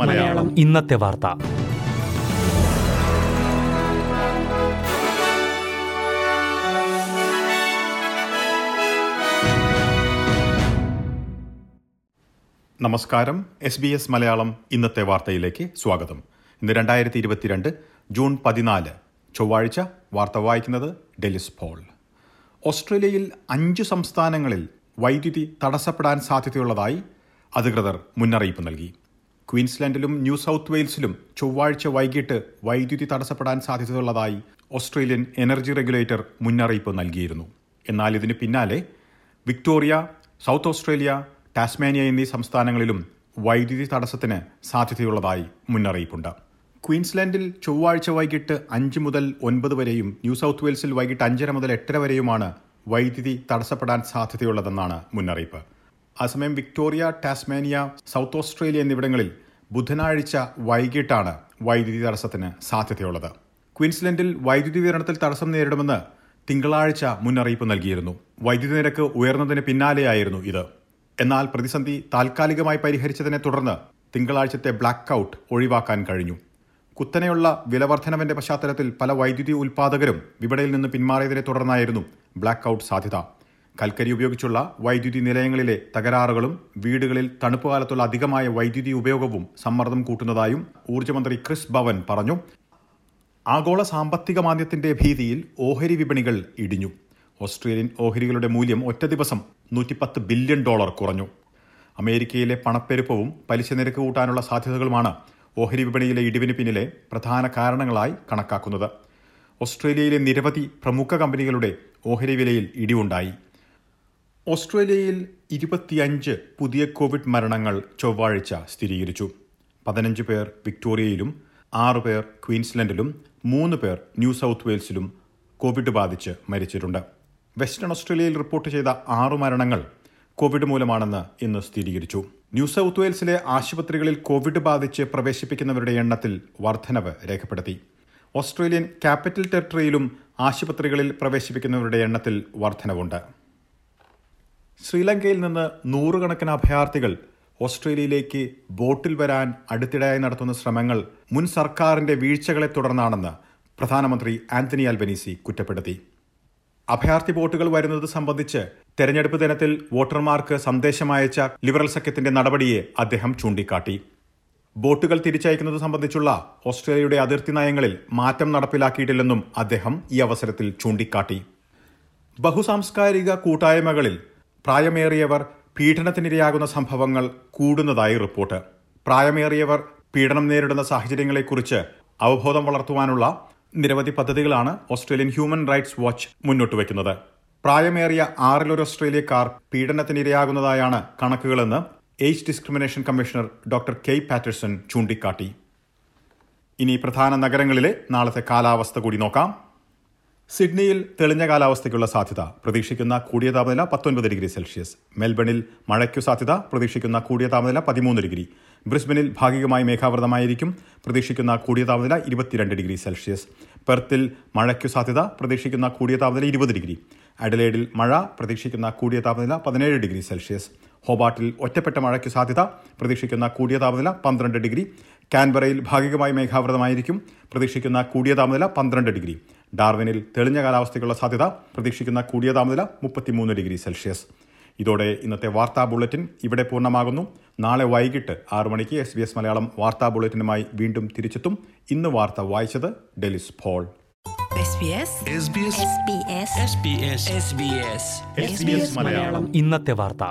മലയാളം. ഇന്നത്തെ വാർത്ത. നമസ്കാരം. എസ് ബി എസ് മലയാളം ഇന്നത്തെ വാർത്തയിലേക്ക് സ്വാഗതം. ഇന്ന് രണ്ടായിരത്തി ഇരുപത്തിരണ്ട് ജൂൺ പതിനാല്. ചൊവ്വാഴ്ച വാർത്ത വായിക്കുന്നത് ഡെലിസ് പോൾ. ഓസ്ട്രേലിയയിൽ അഞ്ച് സംസ്ഥാനങ്ങളിൽ വൈദ്യുതി തടസ്സപ്പെടാൻ സാധ്യതയുള്ളതായി അധികൃതർ മുന്നറിയിപ്പ് നൽകി. ക്വീൻസ്ലാൻഡിലും ന്യൂ സൗത്ത് വെയിൽസിലും ചൊവ്വാഴ്ച വൈകിട്ട് വൈദ്യുതി തടസ്സപ്പെടാൻ സാധ്യതയുള്ളതായി ഓസ്ട്രേലിയൻ എനർജി റെഗുലേറ്റർ മുന്നറിയിപ്പ് നൽകിയിരുന്നു. എന്നാൽ ഇതിന് പിന്നാലെ വിക്ടോറിയ സൗത്ത് ഓസ്ട്രേലിയ ടാസ്മാനിയ എന്നീ സംസ്ഥാനങ്ങളിലും വൈദ്യുതി തടസ്സത്തിന് സാധ്യതയുള്ളതായി മുന്നറിയിപ്പുണ്ട്. ക്വീൻസ്ലാൻഡിൽ ചൊവ്വാഴ്ച വൈകിട്ട് അഞ്ച് മുതൽ ഒൻപത് വരെയും ന്യൂ സൗത്ത് വെയിൽസിൽ വൈകിട്ട് അഞ്ചര മുതൽ എട്ടര വരെയുമാണ് വൈദ്യുതി തടസ്സപ്പെടാൻ സാധ്യതയുള്ളതെന്നാണ് മുന്നറിയിപ്പ്. അസമയം വിക്ടോറിയ ടാസ്മാനിയ സൗത്ത് ഓസ്ട്രേലിയ എന്നിവിടങ്ങളിൽ ബുധനാഴ്ച വൈകിട്ടാണ് വൈദ്യുതി തടസ്സത്തിന് സാധ്യതയുള്ളത്. ക്വീൻസ്ലൻഡിൽ വൈദ്യുതി വിതരണത്തിൽ തടസ്സം നേരിടുമെന്ന് തിങ്കളാഴ്ച മുന്നറിയിപ്പ് നൽകിയിരുന്നു. വൈദ്യുതി നിരക്ക് ഉയർന്നതിന് പിന്നാലെയായിരുന്നു ഇത്. എന്നാൽ പ്രതിസന്ധി താൽക്കാലികമായി പരിഹരിച്ചതിനെ തുടർന്ന് തിങ്കളാഴ്ചത്തെ ബ്ലാക്ക് ഔട്ട് ഒഴിവാക്കാൻ കഴിഞ്ഞു. കുത്തനെയുള്ള വിലവർദ്ധനവിന്റെ പശ്ചാത്തലത്തിൽ പല വൈദ്യുതി ഉൽപാദകരും വിപണിയിൽ നിന്ന് പിന്മാറിയതിനെ തുടർന്നായിരുന്നു ബ്ലാക്ക് ഔട്ട് സാധ്യത. കൽക്കരി ഉപയോഗിച്ചുള്ള വൈദ്യുതി നിലയങ്ങളിലെ തകരാറുകളും വീടുകളിൽ തണുപ്പ് കാലത്തുള്ള അധികമായ വൈദ്യുതി ഉപയോഗവും സമ്മർദ്ദം കൂട്ടുന്നതായും ഊർജമന്ത്രി ക്രിസ് ഭവൻ പറഞ്ഞു. ആഗോള സാമ്പത്തിക മാന്ദ്യത്തിന്റെ ഭീതിയിൽ ഓഹരി വിപണികൾ ഇടിഞ്ഞു. ഓസ്ട്രേലിയൻ ഓഹരികളുടെ മൂല്യം ഒറ്റ ദിവസം നൂറ്റിപ്പത്ത് ബില്യൺ ഡോളർ കുറഞ്ഞു. അമേരിക്കയിലെ പണപ്പെരുപ്പവും പലിശ നിരക്ക് കൂട്ടാനുള്ള സാധ്യതകളുമാണ് ഓഹരി വിപണിയിലെ ഇടിവിന് പിന്നിലെ പ്രധാന കാരണങ്ങളായി കണക്കാക്കുന്നത്. ഓസ്ട്രേലിയയിലെ നിരവധി പ്രമുഖ കമ്പനികളുടെ ഓഹരി വിലയിൽ ഇടിവുണ്ടായി. ഓസ്ട്രേലിയയിൽ ഇരുപത്തിയഞ്ച് പുതിയ കോവിഡ് മരണങ്ങൾ ചൊവ്വാഴ്ച സ്ഥിരീകരിച്ചു. പതിനഞ്ച് പേർ വിക്ടോറിയയിലും ആറ് പേർ ക്വീൻസ്ലൻഡിലും മൂന്ന് പേർ ന്യൂ സൗത്ത് വെയിൽസിലും കോവിഡ് ബാധിച്ച് മരിച്ചിട്ടുണ്ട്. വെസ്റ്റേൺ ഓസ്ട്രേലിയയിൽ റിപ്പോർട്ട് ചെയ്ത ആറു മരണങ്ങൾ കോവിഡ് മൂലമാണെന്ന് ഇന്ന് സ്ഥിരീകരിച്ചു. ന്യൂ സൗത്ത് വെയിൽസിലെ ആശുപത്രികളിൽ കോവിഡ് ബാധിച്ച് പ്രവേശിപ്പിക്കുന്നവരുടെ എണ്ണത്തിൽ വർധനവ് രേഖപ്പെടുത്തി. ഓസ്ട്രേലിയൻ ക്യാപിറ്റൽ ടെറിട്ടറിയിലും ആശുപത്രികളിൽ പ്രവേശിപ്പിക്കുന്നവരുടെ എണ്ണത്തിൽ വർധനവുണ്ട്. ശ്രീലങ്കയിൽ നിന്ന് നൂറുകണക്കിന് അഭയാർത്ഥികൾ ഓസ്ട്രേലിയയിലേക്ക് ബോട്ടിൽ വരാൻ അടുത്തിടെയായി നടത്തുന്ന ശ്രമങ്ങൾ മുൻ സർക്കാരിന്റെ വീഴ്ചകളെ തുടർന്നാണെന്ന് പ്രധാനമന്ത്രി ആന്റണി അൽബനീസി കുറ്റപ്പെടുത്തി. അഭയാർത്ഥി ബോട്ടുകൾ വരുന്നത് സംബന്ധിച്ച് തെരഞ്ഞെടുപ്പ് ദിനത്തിൽ വോട്ടർമാർക്ക് സന്ദേശമയച്ച ലിബറൽ സഖ്യത്തിന്റെ നടപടിയെ അദ്ദേഹം ചൂണ്ടിക്കാട്ടി. ബോട്ടുകൾ തിരിച്ചയക്കുന്നത് സംബന്ധിച്ചുള്ള ഓസ്ട്രേലിയയുടെ അതിർത്തി നയങ്ങളിൽ മാറ്റം നടപ്പിലാക്കിയിട്ടില്ലെന്നും അദ്ദേഹം ഈ അവസരത്തിൽ ചൂണ്ടിക്കാട്ടി. ബഹുസാംസ്കാരിക കൂട്ടായ്മകളിൽ പ്രായമേറിയവർ പീഡനത്തിനിരയാകുന്ന സംഭവങ്ങൾ കൂടുന്നതായി റിപ്പോർട്ട്. പ്രായമേറിയവർ പീഡനം നേരിടുന്ന സാഹചര്യങ്ങളെക്കുറിച്ച് അവബോധം വളർത്തുവാനുള്ള നിരവധി പദ്ധതികളാണ് ഓസ്ട്രേലിയൻ ഹ്യൂമൻ റൈറ്റ്സ് വാച്ച് മുന്നോട്ട് വയ്ക്കുന്നത് പ്രായമേറിയ ആറിലൊരു ഓസ്ട്രേലിയക്കാർ പീഡനത്തിനിരയാകുന്നതായാണ് കണക്കുകളെന്ന് age discrimination commissioner doctor K Patterson ചൂണ്ടിക്കാട്ടി. ഇനി പ്രധാന നഗരങ്ങളിലെ നാളത്തെ കാലാവസ്ഥ കൂടി നോക്കാം. സിഡ്നിയിൽ തെളിഞ്ഞ കാലാവസ്ഥയ്ക്കുള്ള സാധ്യത പ്രതീക്ഷിക്കുന്ന കൂടിയ താപനില പത്തൊൻപത് ഡിഗ്രി സെൽഷ്യസ്. മെൽബണിൽ മഴയ്ക്കു സാധ്യത പ്രതീക്ഷിക്കുന്ന കൂടിയ താപനില പതിമൂന്ന് ഡിഗ്രി. ബ്രിസ്ബനിൽ ഭാഗികമായി മേഘാവൃതമായിരിക്കും പ്രതീക്ഷിക്കുന്ന കൂടിയ താപനില ഇരുപത്തിരണ്ട് ഡിഗ്രി സെൽഷ്യസ്. പെർത്തിൽ മഴയ്ക്കു സാധ്യത പ്രതീക്ഷിക്കുന്ന കൂടിയ താപനില ഇരുപത് ഡിഗ്രി. അഡലേഡിൽ മഴ പ്രതീക്ഷിക്കുന്ന കൂടിയ താപനില പതിനേഴ് ഡിഗ്രി സെൽഷ്യസ്. ഹോബാട്ടിൽ ഒറ്റപ്പെട്ട മഴയ്ക്ക് സാധ്യത പ്രതീക്ഷിക്കുന്ന കൂടിയ താപനില പന്ത്രണ്ട് ഡിഗ്രി. കാൻബറയിൽ ഭാഗികമായി മേഘാവൃതമായിരിക്കും പ്രതീക്ഷിക്കുന്ന കൂടിയ താപനില പന്ത്രണ്ട് ഡിഗ്രി. ഡാർവിനിൽ തെളിഞ്ഞ കാലാവസ്ഥയ്ക്കുള്ള സാധ്യത പ്രതീക്ഷിക്കുന്ന കൂടിയ താപനില മുപ്പത്തിമൂന്ന് ഡിഗ്രി സെൽഷ്യസ്. ഇതോടെ ഇന്നത്തെ വാർത്താ ബുള്ളറ്റിൻ ഇവിടെ പൂർണമാകുന്നു. നാളെ വൈകിട്ട് ആറു മണിക്ക് എസ് ബി എസ് മലയാളം വാർത്താ ബുള്ളറ്റിനുമായി വീണ്ടും തിരിച്ചെത്തും. ഇന്ന് വാർത്ത വായിച്ചത് ഡെലിസ് ഫോൾ ഇന്നത്തെ വാർത്ത.